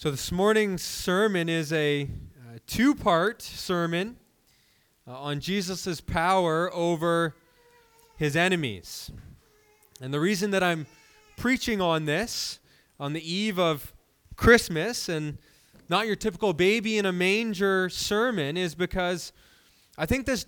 So, this morning's sermon is a, uh two part sermon uh, on Jesus' power over his enemies. And the reason that I'm preaching on this on the eve of Christmas and not your typical baby in a manger sermon is because I think this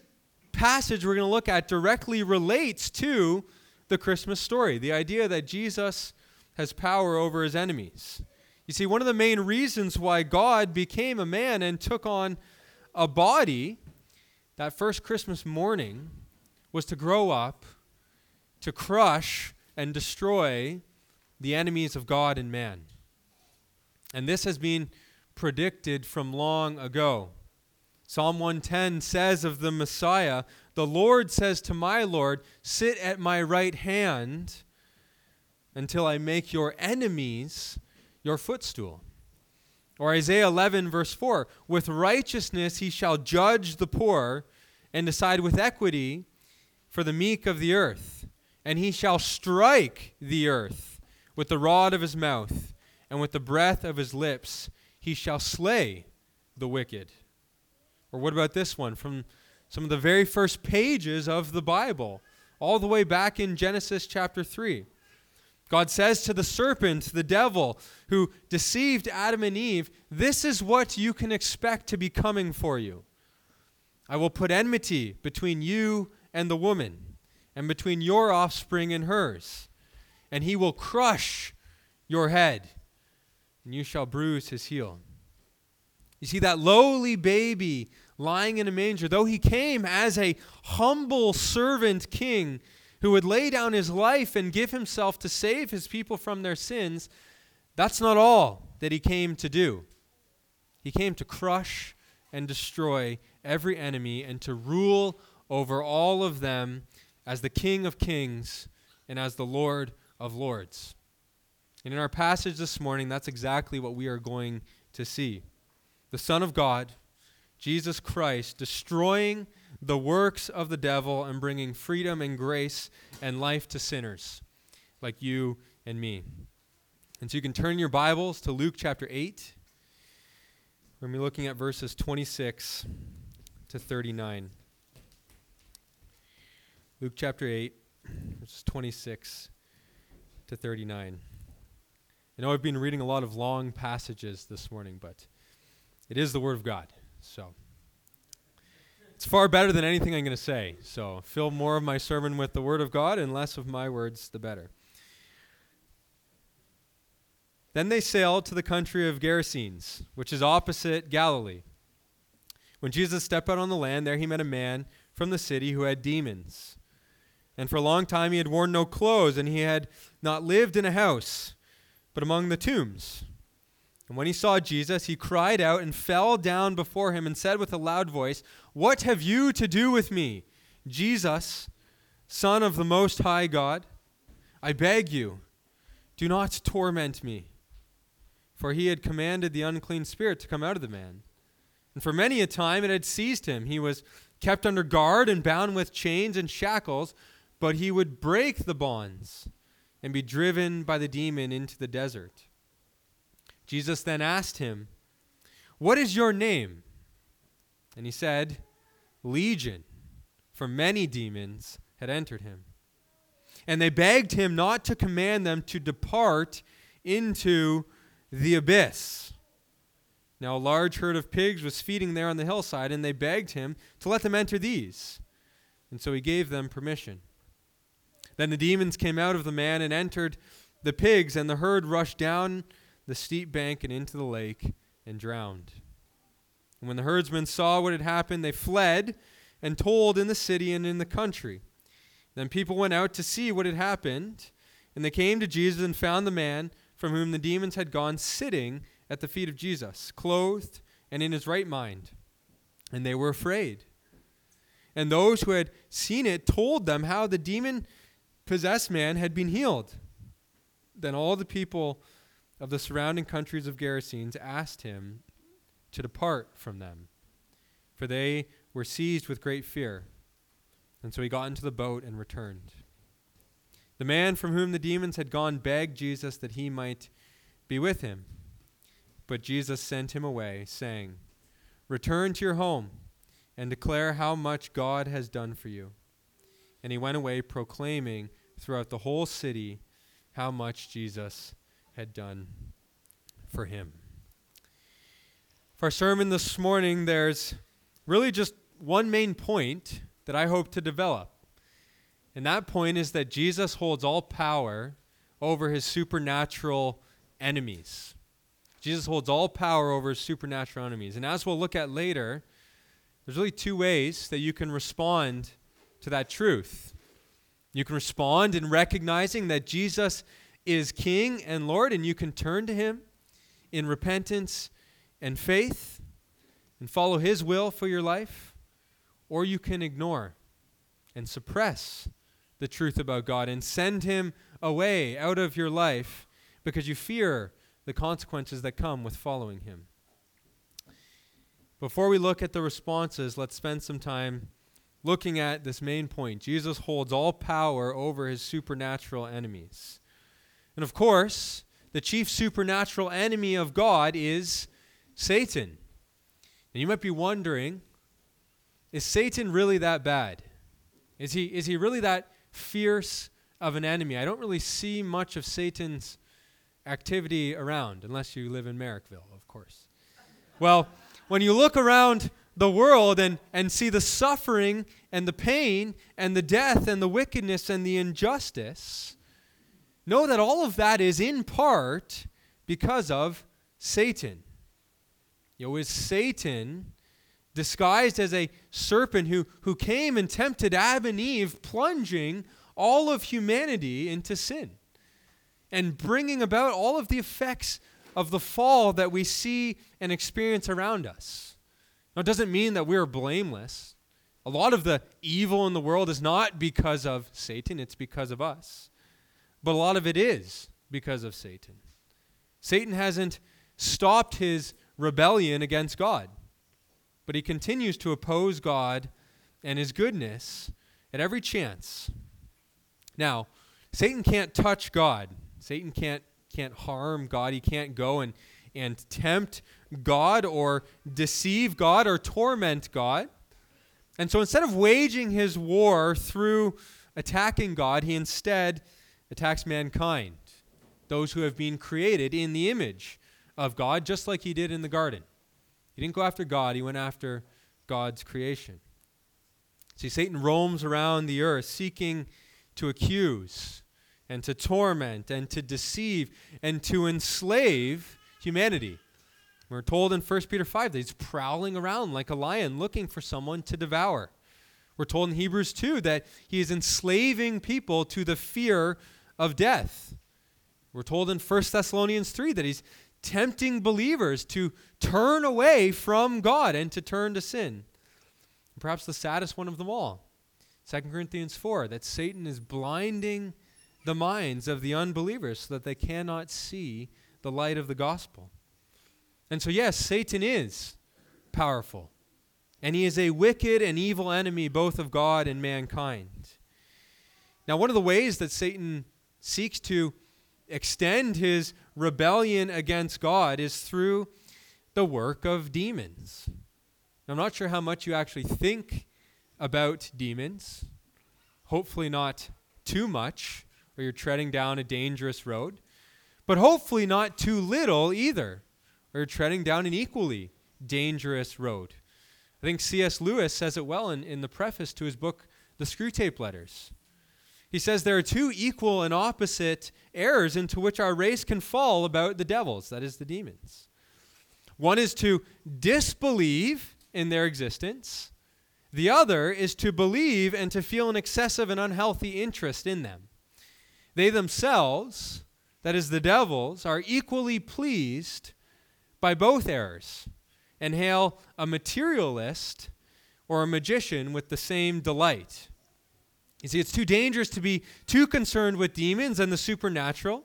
passage we're going to look at directly relates to the Christmas story the idea that Jesus has power over his enemies. You see, one of the main reasons why God became a man and took on a body that first Christmas morning was to grow up, to crush and destroy the enemies of God and man. And this has been predicted from long ago. Psalm 110 says of the Messiah, The Lord says to my Lord, Sit at my right hand until I make your enemies your footstool. Or Isaiah 11, verse 4 With righteousness he shall judge the poor and decide with equity for the meek of the earth. And he shall strike the earth with the rod of his mouth, and with the breath of his lips he shall slay the wicked. Or what about this one from some of the very first pages of the Bible, all the way back in Genesis chapter 3? God says to the serpent, the devil, who deceived Adam and Eve, This is what you can expect to be coming for you. I will put enmity between you and the woman, and between your offspring and hers, and he will crush your head, and you shall bruise his heel. You see, that lowly baby lying in a manger, though he came as a humble servant king, who would lay down his life and give himself to save his people from their sins, that's not all that he came to do. He came to crush and destroy every enemy and to rule over all of them as the King of kings and as the Lord of lords. And in our passage this morning, that's exactly what we are going to see. The Son of God, Jesus Christ, destroying the works of the devil and bringing freedom and grace and life to sinners like you and me. And so you can turn your Bibles to Luke chapter 8. We're going to be looking at verses 26 to 39. Luke chapter 8, verses 26 to 39. I know I've been reading a lot of long passages this morning, but it is the Word of God. So. It's far better than anything I'm going to say. So fill more of my sermon with the Word of God and less of my words, the better. Then they sailed to the country of Gerasenes, which is opposite Galilee. When Jesus stepped out on the land, there he met a man from the city who had demons. And for a long time he had worn no clothes, and he had not lived in a house, but among the tombs. And when he saw Jesus, he cried out and fell down before him and said with a loud voice, What have you to do with me, Jesus, Son of the Most High God? I beg you, do not torment me. For he had commanded the unclean spirit to come out of the man. And for many a time it had seized him. He was kept under guard and bound with chains and shackles, but he would break the bonds and be driven by the demon into the desert. Jesus then asked him, What is your name? And he said, Legion, for many demons had entered him. And they begged him not to command them to depart into the abyss. Now, a large herd of pigs was feeding there on the hillside, and they begged him to let them enter these. And so he gave them permission. Then the demons came out of the man and entered the pigs, and the herd rushed down the steep bank and into the lake and drowned. And when the herdsmen saw what had happened, they fled and told in the city and in the country. Then people went out to see what had happened, and they came to Jesus and found the man from whom the demons had gone sitting at the feet of Jesus, clothed and in his right mind. And they were afraid. And those who had seen it told them how the demon possessed man had been healed. Then all the people of the surrounding countries of Gerasenes asked him to depart from them, for they were seized with great fear. And so he got into the boat and returned. The man from whom the demons had gone begged Jesus that he might be with him. But Jesus sent him away, saying, Return to your home and declare how much God has done for you. And he went away proclaiming throughout the whole city how much Jesus had done for him. For our sermon this morning, there's really just one main point that I hope to develop. And that point is that Jesus holds all power over his supernatural enemies. Jesus holds all power over his supernatural enemies. And as we'll look at later, there's really two ways that you can respond to that truth. You can respond in recognizing that Jesus is King and Lord, and you can turn to him in repentance and faith and follow his will for your life, or you can ignore and suppress the truth about God and send him away out of your life because you fear the consequences that come with following him. Before we look at the responses, let's spend some time looking at this main point. Jesus holds all power over his supernatural enemies. And of course, the chief supernatural enemy of God is Satan. And you might be wondering is Satan really that bad? Is he, is he really that fierce of an enemy? I don't really see much of Satan's activity around, unless you live in Merrickville, of course. Well, when you look around the world and, and see the suffering and the pain and the death and the wickedness and the injustice, know that all of that is in part because of Satan. You know, is Satan disguised as a serpent who, who came and tempted Adam and Eve, plunging all of humanity into sin and bringing about all of the effects of the fall that we see and experience around us. Now, it doesn't mean that we're blameless. A lot of the evil in the world is not because of Satan, it's because of us. But a lot of it is because of Satan. Satan hasn't stopped his rebellion against God, but he continues to oppose God and his goodness at every chance. Now, Satan can't touch God. Satan can't can't harm God. He can't go and and tempt God or deceive God or torment God. And so instead of waging his war through attacking God, he instead attacks mankind, those who have been created in the image of God, just like he did in the garden. He didn't go after God, he went after God's creation. See, Satan roams around the earth seeking to accuse and to torment and to deceive and to enslave humanity. We're told in 1 Peter 5 that he's prowling around like a lion looking for someone to devour. We're told in Hebrews 2 that he is enslaving people to the fear of death. We're told in 1 Thessalonians 3 that he's tempting believers to turn away from God and to turn to sin. perhaps the saddest one of them all 2 Corinthians 4 that Satan is blinding the minds of the unbelievers so that they cannot see the light of the gospel. And so, yes, Satan is powerful. And he is a wicked and evil enemy both of God and mankind. Now, one of the ways that Satan seeks to extend his rebellion against God is through the work of demons. I'm not sure how much you actually think about demons. Hopefully, not too much, or you're treading down a dangerous road. But hopefully, not too little either, or you're treading down an equally dangerous road. I think C.S. Lewis says it well in, in the preface to his book, The Screwtape Letters. He says there are two equal and opposite errors into which our race can fall about the devils, that is, the demons. One is to disbelieve in their existence, the other is to believe and to feel an excessive and unhealthy interest in them. They themselves, that is, the devils, are equally pleased by both errors and hail a materialist or a magician with the same delight. You see, it's too dangerous to be too concerned with demons and the supernatural.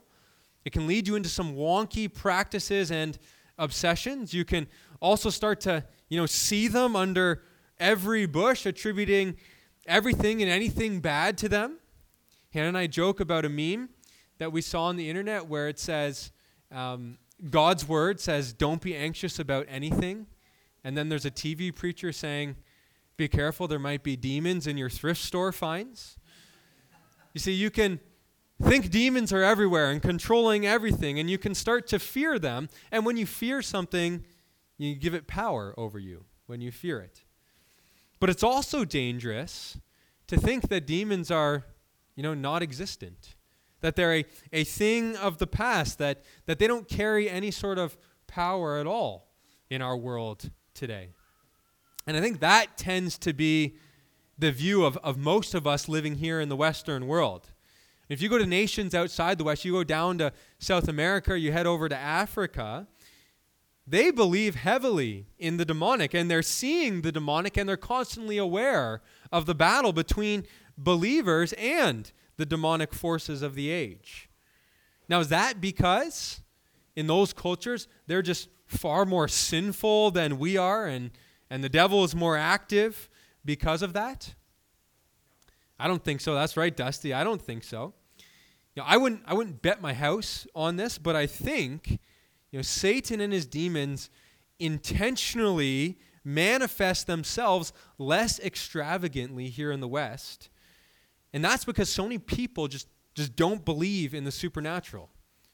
It can lead you into some wonky practices and obsessions. You can also start to, you know, see them under every bush, attributing everything and anything bad to them. Hannah and I joke about a meme that we saw on the internet where it says, um, God's word says, don't be anxious about anything. And then there's a TV preacher saying, be careful, there might be demons in your thrift store finds. You see, you can think demons are everywhere and controlling everything, and you can start to fear them. And when you fear something, you give it power over you when you fear it. But it's also dangerous to think that demons are, you know, not existent that they're a, a thing of the past, that, that they don't carry any sort of power at all in our world today. And I think that tends to be the view of, of most of us living here in the Western world. If you go to nations outside the West, you go down to South America, you head over to Africa, they believe heavily in the demonic and they're seeing the demonic and they're constantly aware of the battle between believers and the demonic forces of the age. Now, is that because in those cultures they're just far more sinful than we are and, and the devil is more active because of that? I don't think so. That's right, Dusty. I don't think so. You know, I wouldn't I wouldn't bet my house on this, but I think you know Satan and his demons intentionally manifest themselves less extravagantly here in the West and that's because so many people just, just don't believe in the supernatural.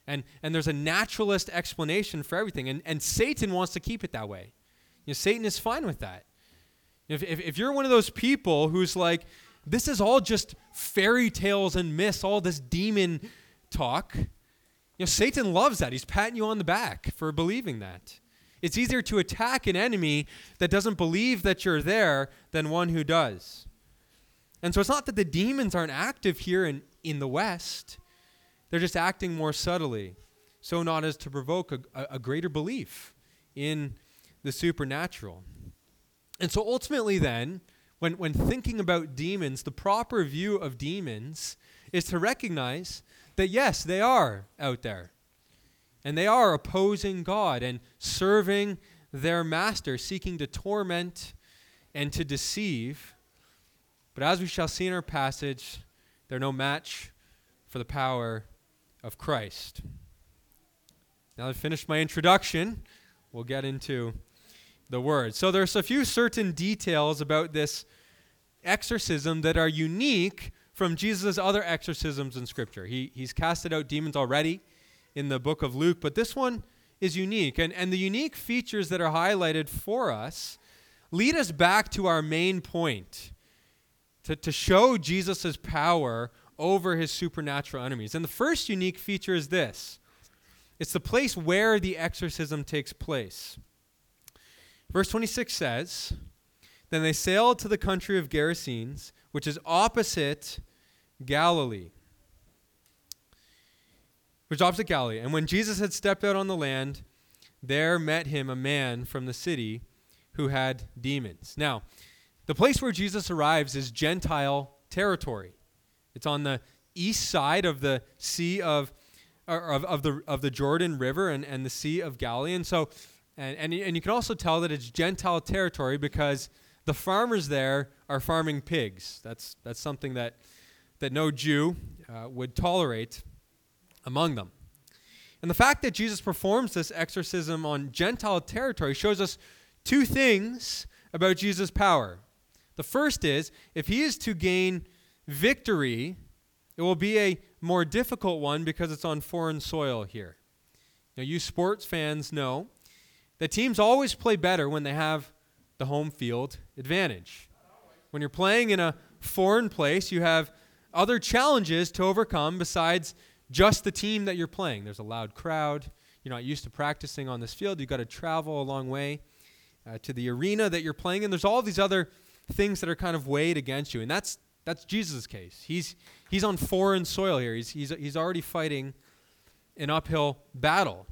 And, and there's a naturalist explanation for everything. And, and Satan wants to keep it that way. You know, Satan is fine with that. If, if, if you're one of those people who's like, this is all just fairy tales and myths, all this demon talk, you know, Satan loves that. He's patting you on the back for believing that. It's easier to attack an enemy that doesn't believe that you're there than one who does. And so it's not that the demons aren't active here in, in the West, they're just acting more subtly, so not as to provoke a, a greater belief in the supernatural. And so ultimately, then, when, when thinking about demons, the proper view of demons is to recognize that yes, they are out there. And they are opposing God and serving their master, seeking to torment and to deceive. But as we shall see in our passage, they're no match for the power of Christ. Now that I've finished my introduction. We'll get into the word. So there's a few certain details about this exorcism that are unique from Jesus' other exorcisms in Scripture. He, he's casted out demons already in the book of Luke, but this one is unique. And, and the unique features that are highlighted for us lead us back to our main point to, to show Jesus' power over his supernatural enemies. And the first unique feature is this it's the place where the exorcism takes place. Verse 26 says, Then they sailed to the country of Gerasenes, which is opposite Galilee. Which is opposite Galilee. And when Jesus had stepped out on the land, there met him a man from the city who had demons. Now, the place where Jesus arrives is Gentile territory. It's on the east side of the Sea of, of, of, the, of the Jordan River and, and the Sea of Galilee. And so, and, and, and you can also tell that it's Gentile territory because the farmers there are farming pigs. That's, that's something that, that no Jew uh, would tolerate among them. And the fact that Jesus performs this exorcism on Gentile territory shows us two things about Jesus' power. The first is if he is to gain victory, it will be a more difficult one because it's on foreign soil here. Now, you sports fans know that teams always play better when they have the home field advantage. When you're playing in a foreign place, you have other challenges to overcome besides just the team that you're playing. There's a loud crowd. You're not used to practicing on this field. You've got to travel a long way uh, to the arena that you're playing in. There's all these other things that are kind of weighed against you. And that's that's Jesus' case. He's he's on foreign soil here. He's he's he's already fighting an uphill battle.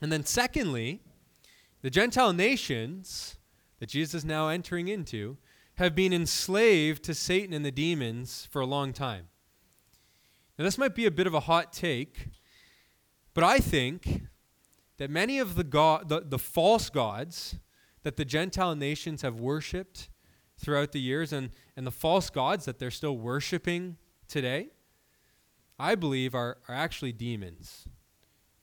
And then secondly, the Gentile nations that Jesus is now entering into have been enslaved to Satan and the demons for a long time. Now this might be a bit of a hot take, but I think that many of the the, the false gods that the Gentile nations have worshipped throughout the years and, and the false gods that they're still worshiping today, I believe are, are actually demons.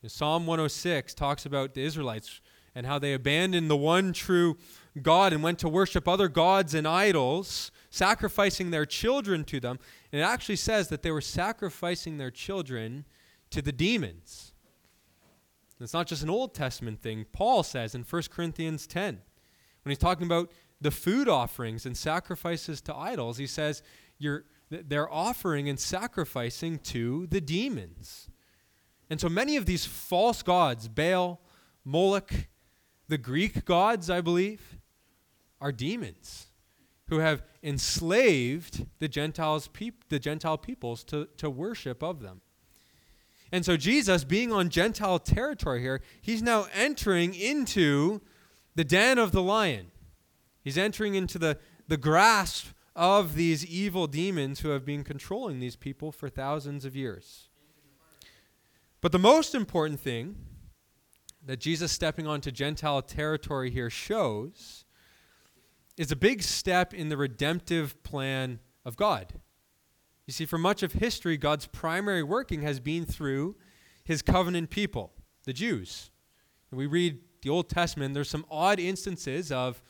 Psalm 106 talks about the Israelites and how they abandoned the one true God and went to worship other gods and idols, sacrificing their children to them. And it actually says that they were sacrificing their children to the demons. It's not just an Old Testament thing. Paul says in 1 Corinthians 10, when he's talking about the food offerings and sacrifices to idols, he says you're, they're offering and sacrificing to the demons. And so many of these false gods, Baal, Moloch, the Greek gods, I believe, are demons who have enslaved the Gentiles peop- the Gentile peoples to, to worship of them. And so Jesus, being on Gentile territory here, he's now entering into the den of the lion. He's entering into the, the grasp of these evil demons who have been controlling these people for thousands of years. But the most important thing that Jesus stepping onto Gentile territory here shows is a big step in the redemptive plan of God. You see, for much of history, God's primary working has been through his covenant people, the Jews. We read the Old Testament, there's some odd instances of,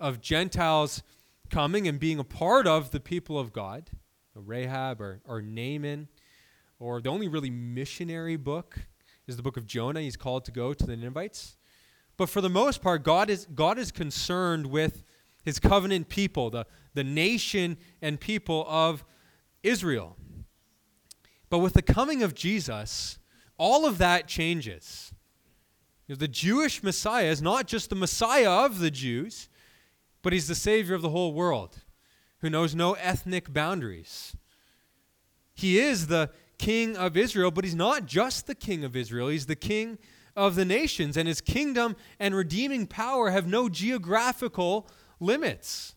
of Gentiles coming and being a part of the people of God, Rahab or, or Naaman, or the only really missionary book is the book of Jonah. He's called to go to the Ninevites. But for the most part, God is, God is concerned with his covenant people, the, the nation and people of Israel. But with the coming of Jesus, all of that changes. You know, the Jewish Messiah is not just the Messiah of the Jews, but he's the Savior of the whole world who knows no ethnic boundaries. He is the King of Israel, but he's not just the King of Israel, he's the King of the nations, and his kingdom and redeeming power have no geographical limits.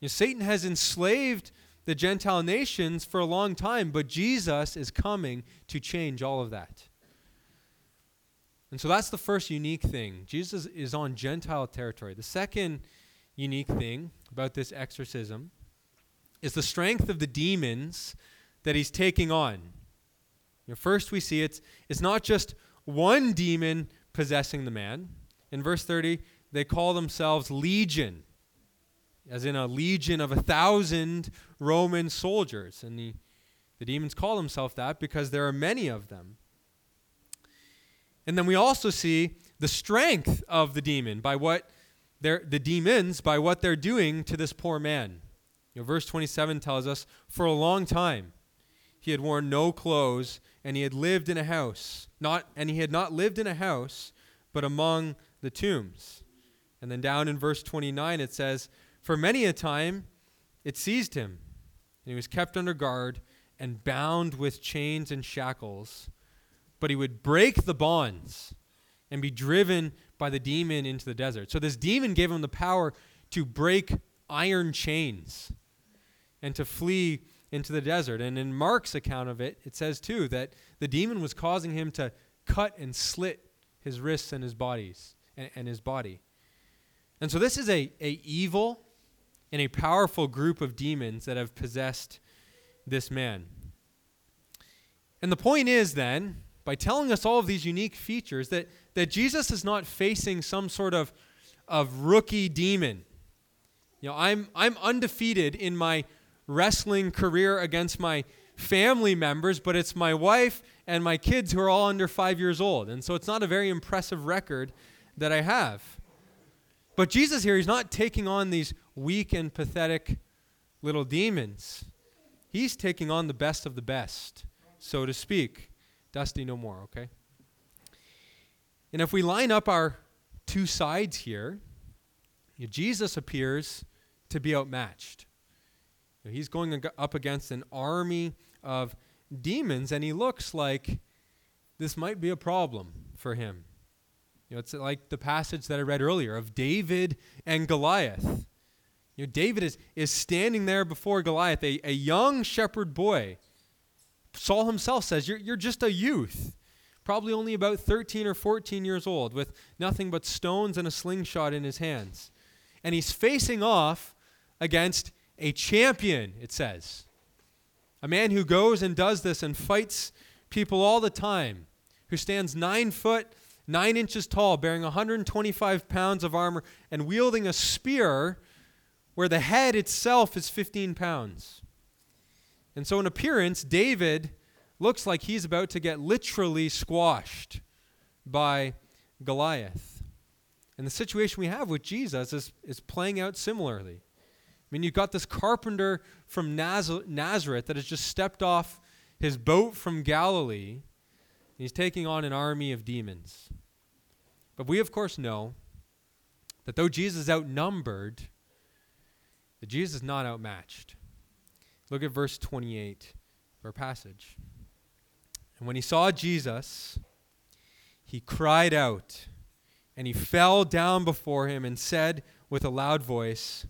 You know, Satan has enslaved the Gentile nations for a long time, but Jesus is coming to change all of that. And so that's the first unique thing. Jesus is on Gentile territory. The second unique thing about this exorcism is the strength of the demons that he's taking on. You know, first, we see it's, it's not just one demon possessing the man. In verse 30, they call themselves legion, as in a legion of a thousand Roman soldiers. And the, the demons call themselves that because there are many of them. And then we also see the strength of the demon by what they're, the demons by what they're doing to this poor man. You know, verse 27 tells us, for a long time he had worn no clothes, and he had lived in a house, not and he had not lived in a house, but among the tombs. And then down in verse 29, it says, For many a time it seized him, and he was kept under guard and bound with chains and shackles. But he would break the bonds and be driven by the demon into the desert. So this demon gave him the power to break iron chains and to flee into the desert. And in Mark's account of it, it says too that the demon was causing him to cut and slit his wrists and his bodies and, and his body. And so this is a, a evil and a powerful group of demons that have possessed this man. And the point is then, by telling us all of these unique features, that, that Jesus is not facing some sort of, of rookie demon. You know, I'm, I'm undefeated in my wrestling career against my family members, but it's my wife and my kids who are all under five years old. And so it's not a very impressive record that I have. But Jesus here, he's not taking on these weak and pathetic little demons. He's taking on the best of the best, so to speak. Dusty no more, okay? And if we line up our two sides here, Jesus appears to be outmatched. He's going up against an army of demons, and he looks like this might be a problem for him. You know, it's like the passage that I read earlier of David and Goliath. You know, David is, is standing there before Goliath, a, a young shepherd boy. Saul himself says, you're, you're just a youth, probably only about 13 or 14 years old, with nothing but stones and a slingshot in his hands. And he's facing off against a champion, it says. A man who goes and does this and fights people all the time, who stands nine foot, nine inches tall, bearing 125 pounds of armor, and wielding a spear where the head itself is 15 pounds. And so, in appearance, David looks like he's about to get literally squashed by Goliath. And the situation we have with Jesus is, is playing out similarly. I mean, you've got this carpenter from Naz- Nazareth that has just stepped off his boat from Galilee. He's taking on an army of demons. But we, of course, know that though Jesus is outnumbered, that Jesus is not outmatched. Look at verse 28 of our passage. And when he saw Jesus, he cried out, and he fell down before him and said with a loud voice,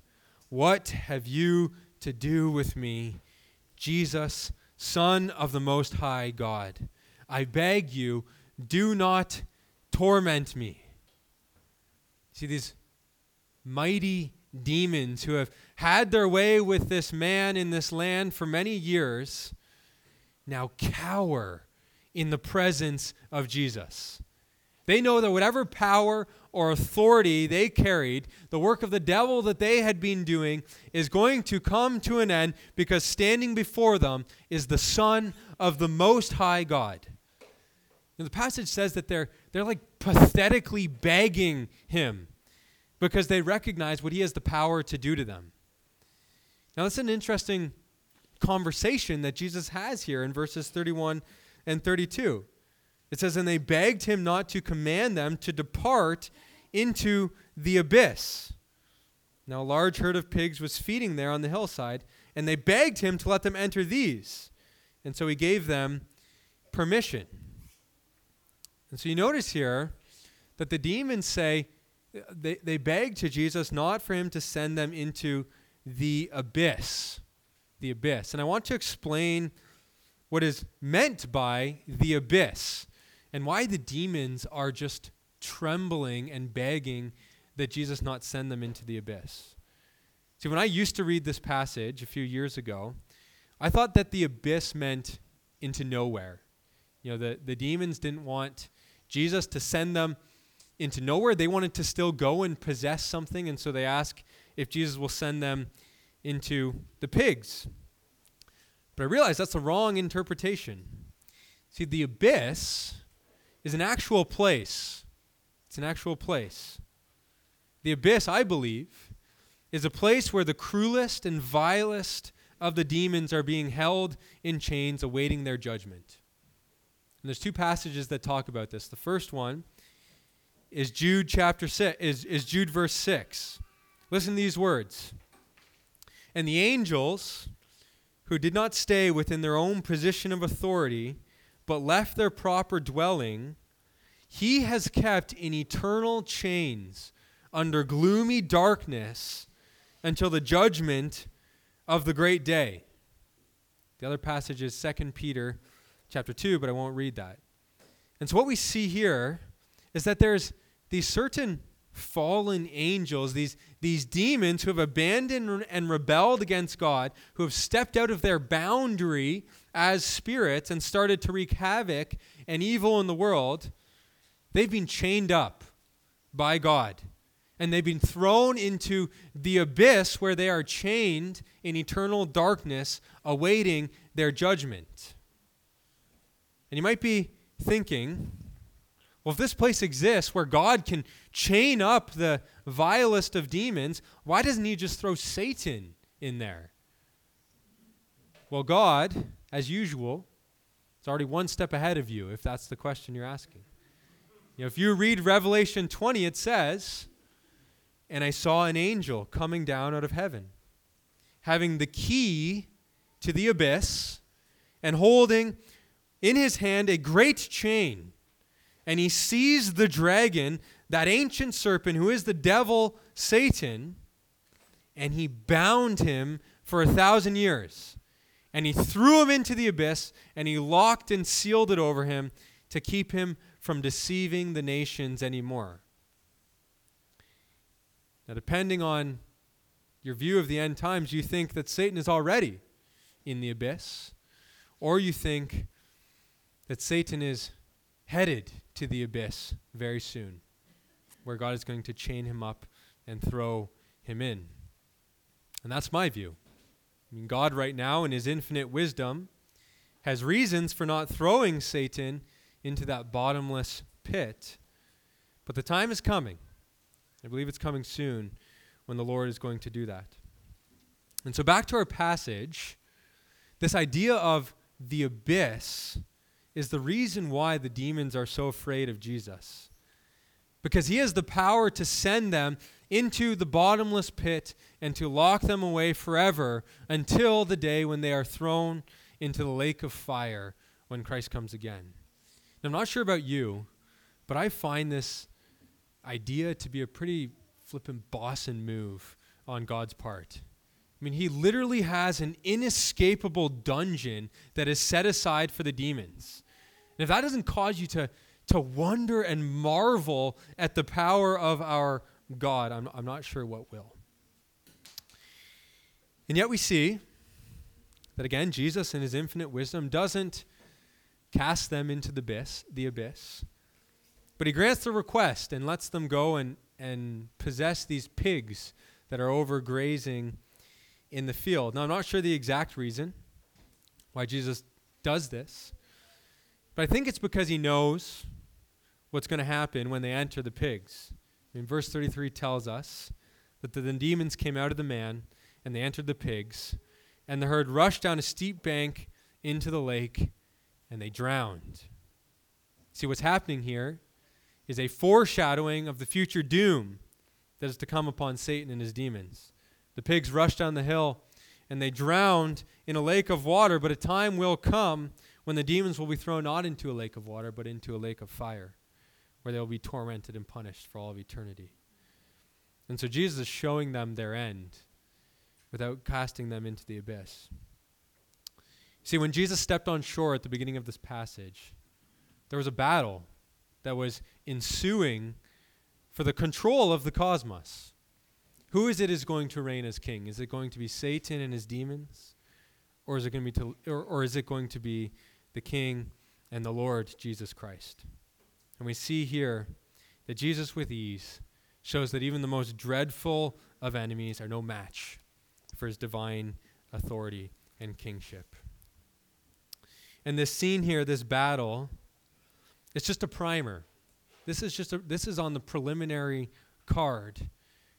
What have you to do with me, Jesus, Son of the Most High God? I beg you, do not torment me. See, these mighty demons who have had their way with this man in this land for many years now cower in the presence of Jesus. They know that whatever power or authority they carried, the work of the devil that they had been doing, is going to come to an end because standing before them is the Son of the Most High God. And the passage says that they're, they're like pathetically begging him because they recognize what he has the power to do to them. Now, that's an interesting conversation that Jesus has here in verses 31 and 32. It says, And they begged him not to command them to depart into the abyss. Now, a large herd of pigs was feeding there on the hillside, and they begged him to let them enter these. And so he gave them permission. And so you notice here that the demons say, they, they beg to Jesus not for him to send them into the abyss. The abyss. And I want to explain what is meant by the abyss and why the demons are just trembling and begging that Jesus not send them into the abyss. See, when I used to read this passage a few years ago, I thought that the abyss meant into nowhere. You know, the, the demons didn't want Jesus to send them into nowhere. They wanted to still go and possess something, and so they ask if Jesus will send them into the pigs. But I realize that's the wrong interpretation. See, the abyss is an actual place. It's an actual place. The abyss, I believe, is a place where the cruelest and vilest of the demons are being held in chains awaiting their judgment. And there's two passages that talk about this. The first one is Jude chapter 6 is, is Jude verse 6. Listen to these words. And the angels who did not stay within their own position of authority, but left their proper dwelling, he has kept in eternal chains under gloomy darkness until the judgment of the great day. The other passage is 2 Peter chapter 2, but I won't read that. And so what we see here is that there's these certain fallen angels, these, these demons who have abandoned and rebelled against God, who have stepped out of their boundary as spirits and started to wreak havoc and evil in the world, they've been chained up by God. And they've been thrown into the abyss where they are chained in eternal darkness, awaiting their judgment. And you might be thinking, well, if this place exists where God can chain up the vilest of demons, why doesn't he just throw Satan in there? Well, God, as usual, is already one step ahead of you, if that's the question you're asking. You know, if you read Revelation 20, it says, And I saw an angel coming down out of heaven, having the key to the abyss, and holding in his hand a great chain and he seized the dragon, that ancient serpent who is the devil, Satan, and he bound him for a thousand years. And he threw him into the abyss, and he locked and sealed it over him to keep him from deceiving the nations anymore. Now, depending on your view of the end times, you think that Satan is already in the abyss, or you think that Satan is headed to the abyss very soon, where God is going to chain him up and throw him in. And that's my view. I mean, God, right now, in his infinite wisdom, has reasons for not throwing Satan into that bottomless pit. But the time is coming. I believe it's coming soon when the Lord is going to do that. And so, back to our passage, this idea of the abyss is the reason why the demons are so afraid of Jesus. Because he has the power to send them into the bottomless pit and to lock them away forever until the day when they are thrown into the lake of fire when Christ comes again. Now, I'm not sure about you, but I find this idea to be a pretty flippant bossing move on God's part. I mean, he literally has an inescapable dungeon that is set aside for the demons. And if that doesn't cause you to, to wonder and marvel at the power of our God, I'm, I'm not sure what will. And yet we see that again, Jesus in his infinite wisdom doesn't cast them into the abyss, the abyss, but he grants the request and lets them go and, and possess these pigs that are overgrazing in the field. Now, I'm not sure the exact reason why Jesus does this, but I think it's because he knows what's going to happen when they enter the pigs. I mean, verse 33 tells us that the, the demons came out of the man and they entered the pigs, and the herd rushed down a steep bank into the lake, and they drowned. See, what's happening here is a foreshadowing of the future doom that is to come upon Satan and his demons. The pigs rushed down the hill and they drowned in a lake of water, but a time will come when the demons will be thrown not into a lake of water, but into a lake of fire, where they will be tormented and punished for all of eternity. And so Jesus is showing them their end without casting them into the abyss. See, when Jesus stepped on shore at the beginning of this passage, there was a battle that was ensuing for the control of the cosmos. Who is it is going to reign as king? Is it going to be Satan and his demons? Or is it going to be to, or, or is it going to be the king and the Lord Jesus Christ? And we see here that Jesus with ease shows that even the most dreadful of enemies are no match for his divine authority and kingship. And this scene here, this battle, it's just a primer. This is just a, this is on the preliminary card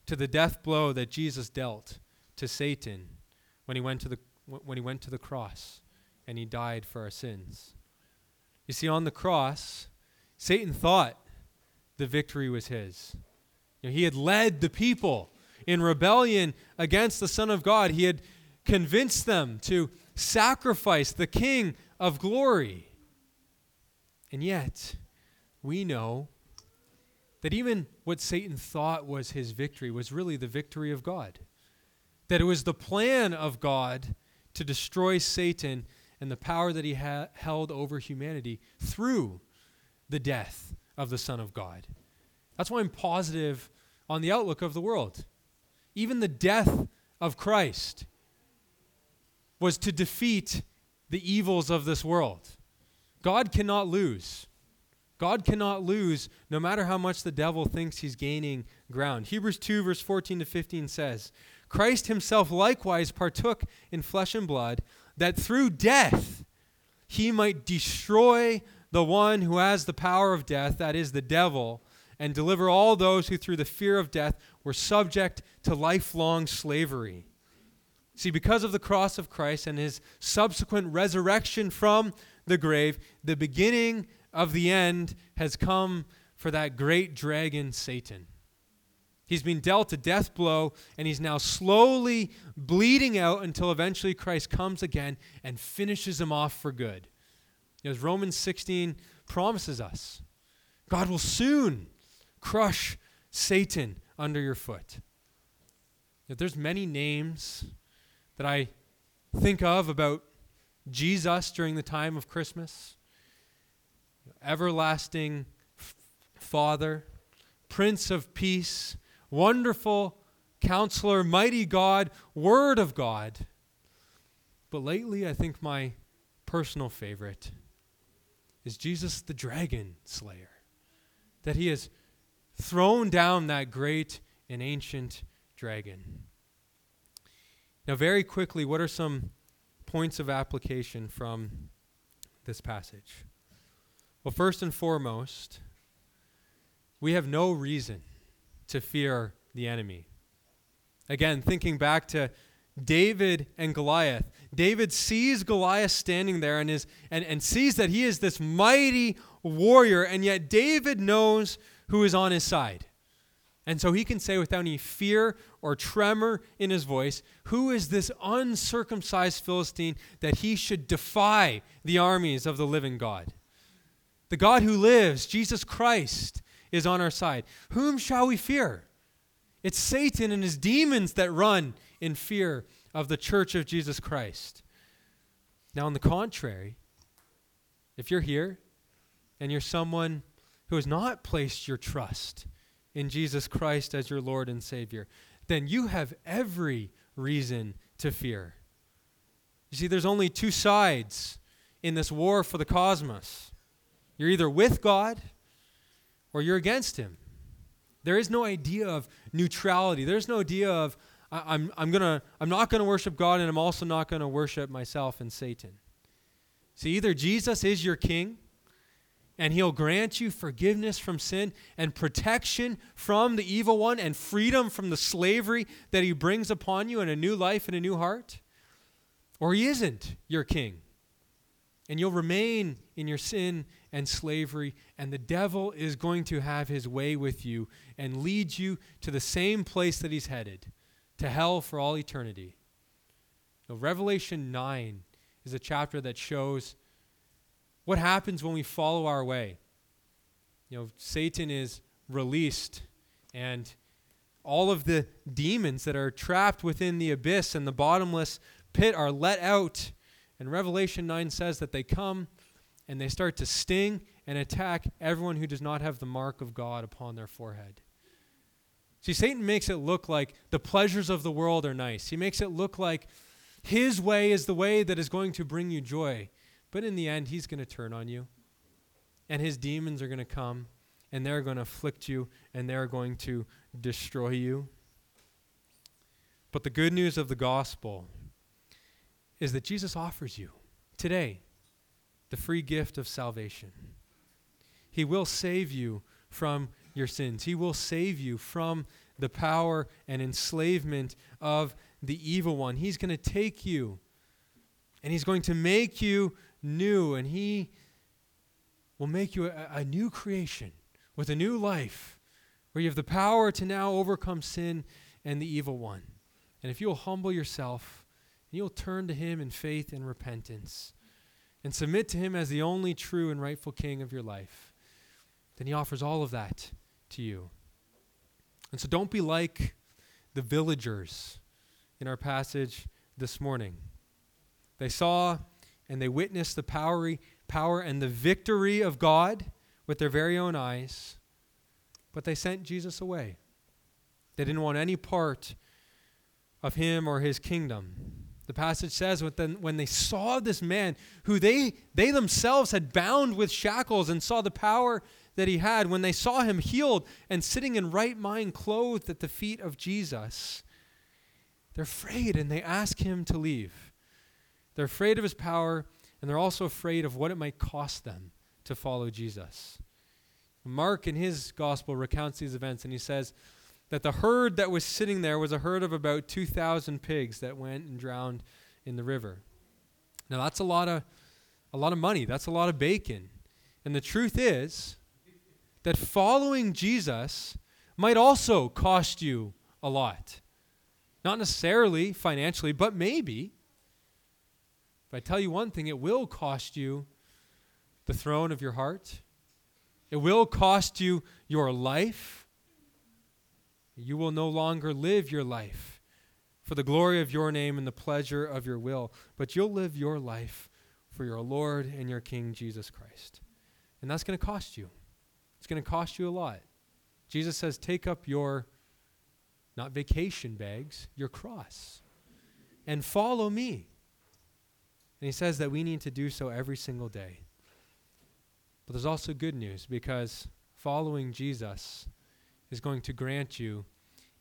to the death blow that Jesus dealt to Satan when he went to the when he went to the cross and he died for our sins. You see on the cross, Satan thought the victory was his. You know, he had led the people in rebellion against the Son of God. He had convinced them to sacrifice the King of glory. And yet, we know that even what Satan thought was his victory was really the victory of God. That it was the plan of God to destroy Satan and the power that he ha- held over humanity through the death of the Son of God. That's why I'm positive on the outlook of the world. Even the death of Christ was to defeat the evils of this world. God cannot lose. God cannot lose no matter how much the devil thinks he's gaining ground. Hebrews 2, verse 14 to 15 says, Christ himself likewise partook in flesh and blood, that through death he might destroy the one who has the power of death, that is, the devil, and deliver all those who through the fear of death were subject to lifelong slavery. See, because of the cross of Christ and his subsequent resurrection from the grave, the beginning of the end has come for that great dragon, Satan. He's been dealt a death blow, and he's now slowly bleeding out until eventually Christ comes again and finishes him off for good. As Romans 16 promises us, God will soon crush Satan under your foot. If there's many names that I think of about Jesus during the time of Christmas everlasting Father, Prince of Peace, wonderful Counselor, mighty God, Word of God. But lately, I think my personal favorite is Jesus the dragon slayer. That he has thrown down that great and ancient dragon. Now, very quickly, what are some points of application from this passage? Well, first and foremost, we have no reason to fear the enemy. Again, thinking back to David and Goliath. David sees Goliath standing there and, is, and, and sees that he is this mighty warrior, and yet David knows who is on his side. And so he can say without any fear or tremor in his voice, Who is this uncircumcised Philistine that he should defy the armies of the living God? The God who lives, Jesus Christ, is on our side. Whom shall we fear? It's Satan and his demons that run in fear of the church of Jesus Christ. Now, on the contrary, if you're here and you're someone who has not placed your trust in Jesus Christ as your Lord and Savior, then you have every reason to fear. You see, there's only two sides in this war for the cosmos. You're either with God or you're against Him. There is no idea of neutrality. There's no idea of I, am I'm, gonna, I'm not going to worship God and I'm also not going to worship myself and Satan. See, either Jesus is your king and he'll grant you forgiveness from sin and protection from the evil one and freedom from the slavery that he brings upon you and a new life and a new heart. Or he isn't your king. And you'll remain in your sin and slavery, and the devil is going to have his way with you and lead you to the same place that he's headed, to hell for all eternity. Now, Revelation 9 is a chapter that shows what happens when we follow our way? You know, Satan is released, and all of the demons that are trapped within the abyss and the bottomless pit are let out. And Revelation 9 says that they come and they start to sting and attack everyone who does not have the mark of God upon their forehead. See, Satan makes it look like the pleasures of the world are nice. He makes it look like his way is the way that is going to bring you joy. But in the end, he's going to turn on you. And his demons are going to come and they're going to afflict you and they're going to destroy you. But the good news of the gospel is that Jesus offers you today the free gift of salvation. He will save you from your sins, He will save you from the power and enslavement of the evil one. He's going to take you and He's going to make you new, and He will make you a, a new creation with a new life where you have the power to now overcome sin and the evil one. And if you'll humble yourself and you'll turn to Him in faith and repentance and submit to Him as the only true and rightful King of your life, then He offers all of that to you. And so don't be like the villagers in our passage this morning. They saw and they witnessed the power, power and the victory of God with their very own eyes, but they sent Jesus away. They didn't want any part of him or his kingdom. The passage says when they saw this man who they, they themselves had bound with shackles and saw the power that he had, when they saw him healed and sitting in right mind, clothed at the feet of Jesus, they're afraid and they ask him to leave. They're afraid of his power, and they're also afraid of what it might cost them to follow Jesus. Mark, in his gospel, recounts these events, and he says that the herd that was sitting there was a herd of about 2,000 pigs that went and drowned in the river. Now, that's a lot of, a lot of money, that's a lot of bacon. And the truth is that following Jesus might also cost you a lot. Not necessarily financially, but maybe. But I tell you one thing, it will cost you the throne of your heart. It will cost you your life. You will no longer live your life for the glory of your name and the pleasure of your will, but you'll live your life for your Lord and your King Jesus Christ. And that's going to cost you. It's going to cost you a lot. Jesus says, Take up your, not vacation bags, your cross, and follow me. And he says that we need to do so every single day. But there's also good news because following Jesus is going to grant you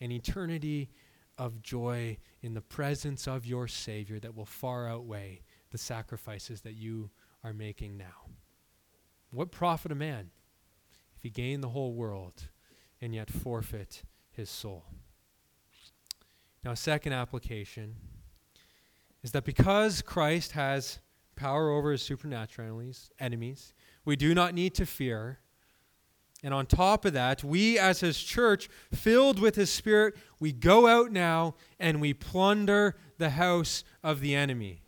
an eternity of joy in the presence of your Savior that will far outweigh the sacrifices that you are making now. What profit a man if he gain the whole world and yet forfeit his soul? Now, second application is that because Christ has power over his supernatural enemies, we do not need to fear. And on top of that, we as his church, filled with his spirit, we go out now and we plunder the house of the enemy.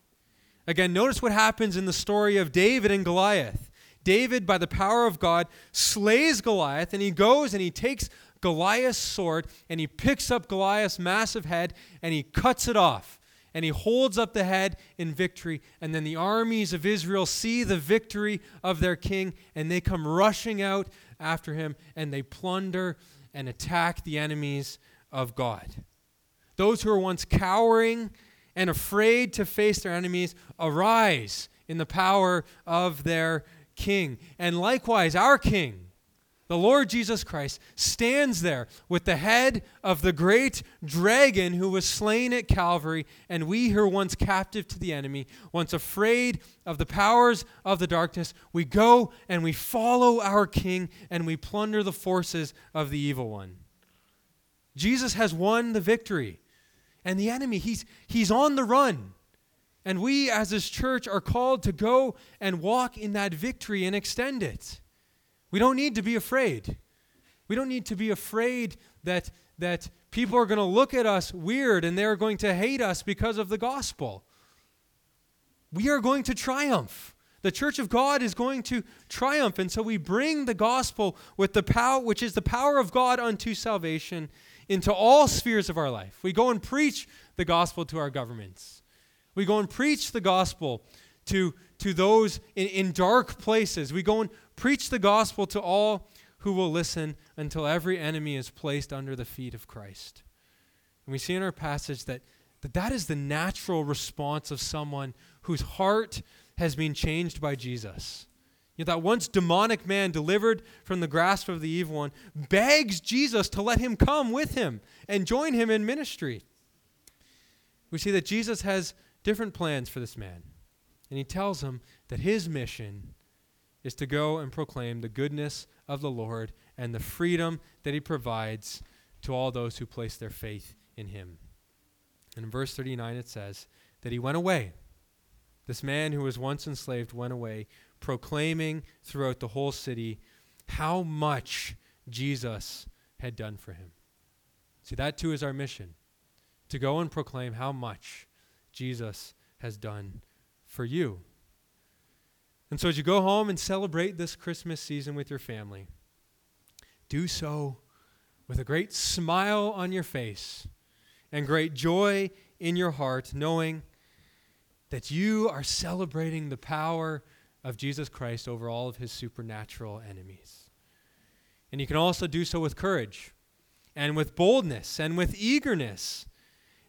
Again, notice what happens in the story of David and Goliath. David, by the power of God, slays Goliath, and he goes and he takes Goliath's sword and he picks up Goliath's massive head and he cuts it off. And he holds up the head in victory. And then the armies of Israel see the victory of their king and they come rushing out after him and they plunder and attack the enemies of God. Those who were once cowering and afraid to face their enemies arise in the power of their king. And likewise, our king the Lord Jesus Christ stands there with the head of the great dragon who was slain at Calvary, and we who were once captive to the enemy, once afraid of the powers of the darkness, we go and we follow our King and we plunder the forces of the evil one. Jesus has won the victory, and the enemy, he's, he's on the run. And we, as his church, are called to go and walk in that victory and extend it. We don't need to be afraid. We don't need to be afraid that, that people are going to look at us weird and they're going to hate us because of the gospel. We are going to triumph. The church of God is going to triumph. And so we bring the gospel with the power, which is the power of God unto salvation, into all spheres of our life. We go and preach the gospel to our governments. We go and preach the gospel to, to those in, in dark places. We go and Preach the gospel to all who will listen until every enemy is placed under the feet of Christ. And we see in our passage that that, that is the natural response of someone whose heart has been changed by Jesus. You know, that once demonic man delivered from the grasp of the evil one begs Jesus to let him come with him and join him in ministry. We see that Jesus has different plans for this man. And he tells him that his mission is to go and proclaim the goodness of the Lord and the freedom that he provides to all those who place their faith in him. And in verse 39 it says that he went away. This man who was once enslaved went away, proclaiming throughout the whole city how much Jesus had done for him. See, that too is our mission to go and proclaim how much Jesus has done for you. And so as you go home and celebrate this Christmas season with your family, do so with a great smile on your face and great joy in your heart, knowing that you are celebrating the power of Jesus Christ over all of his supernatural enemies. And you can also do so with courage and with boldness and with eagerness,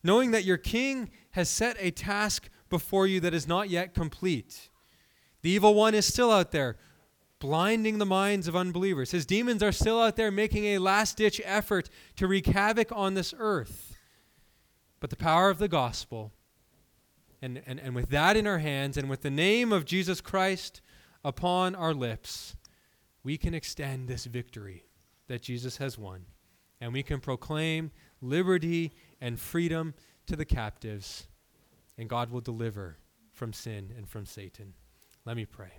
knowing that your king has set a task before you that is not yet complete. The evil one is still out there, blinding the minds of unbelievers. His demons are still out there making a last ditch effort to wreak havoc on this earth. But the power of the gospel, and, and, and with that in our hands, and with the name of Jesus Christ upon our lips, we can extend this victory that Jesus has won. And we can proclaim liberty and freedom to the captives, and God will deliver from sin and from Satan. Let me pray.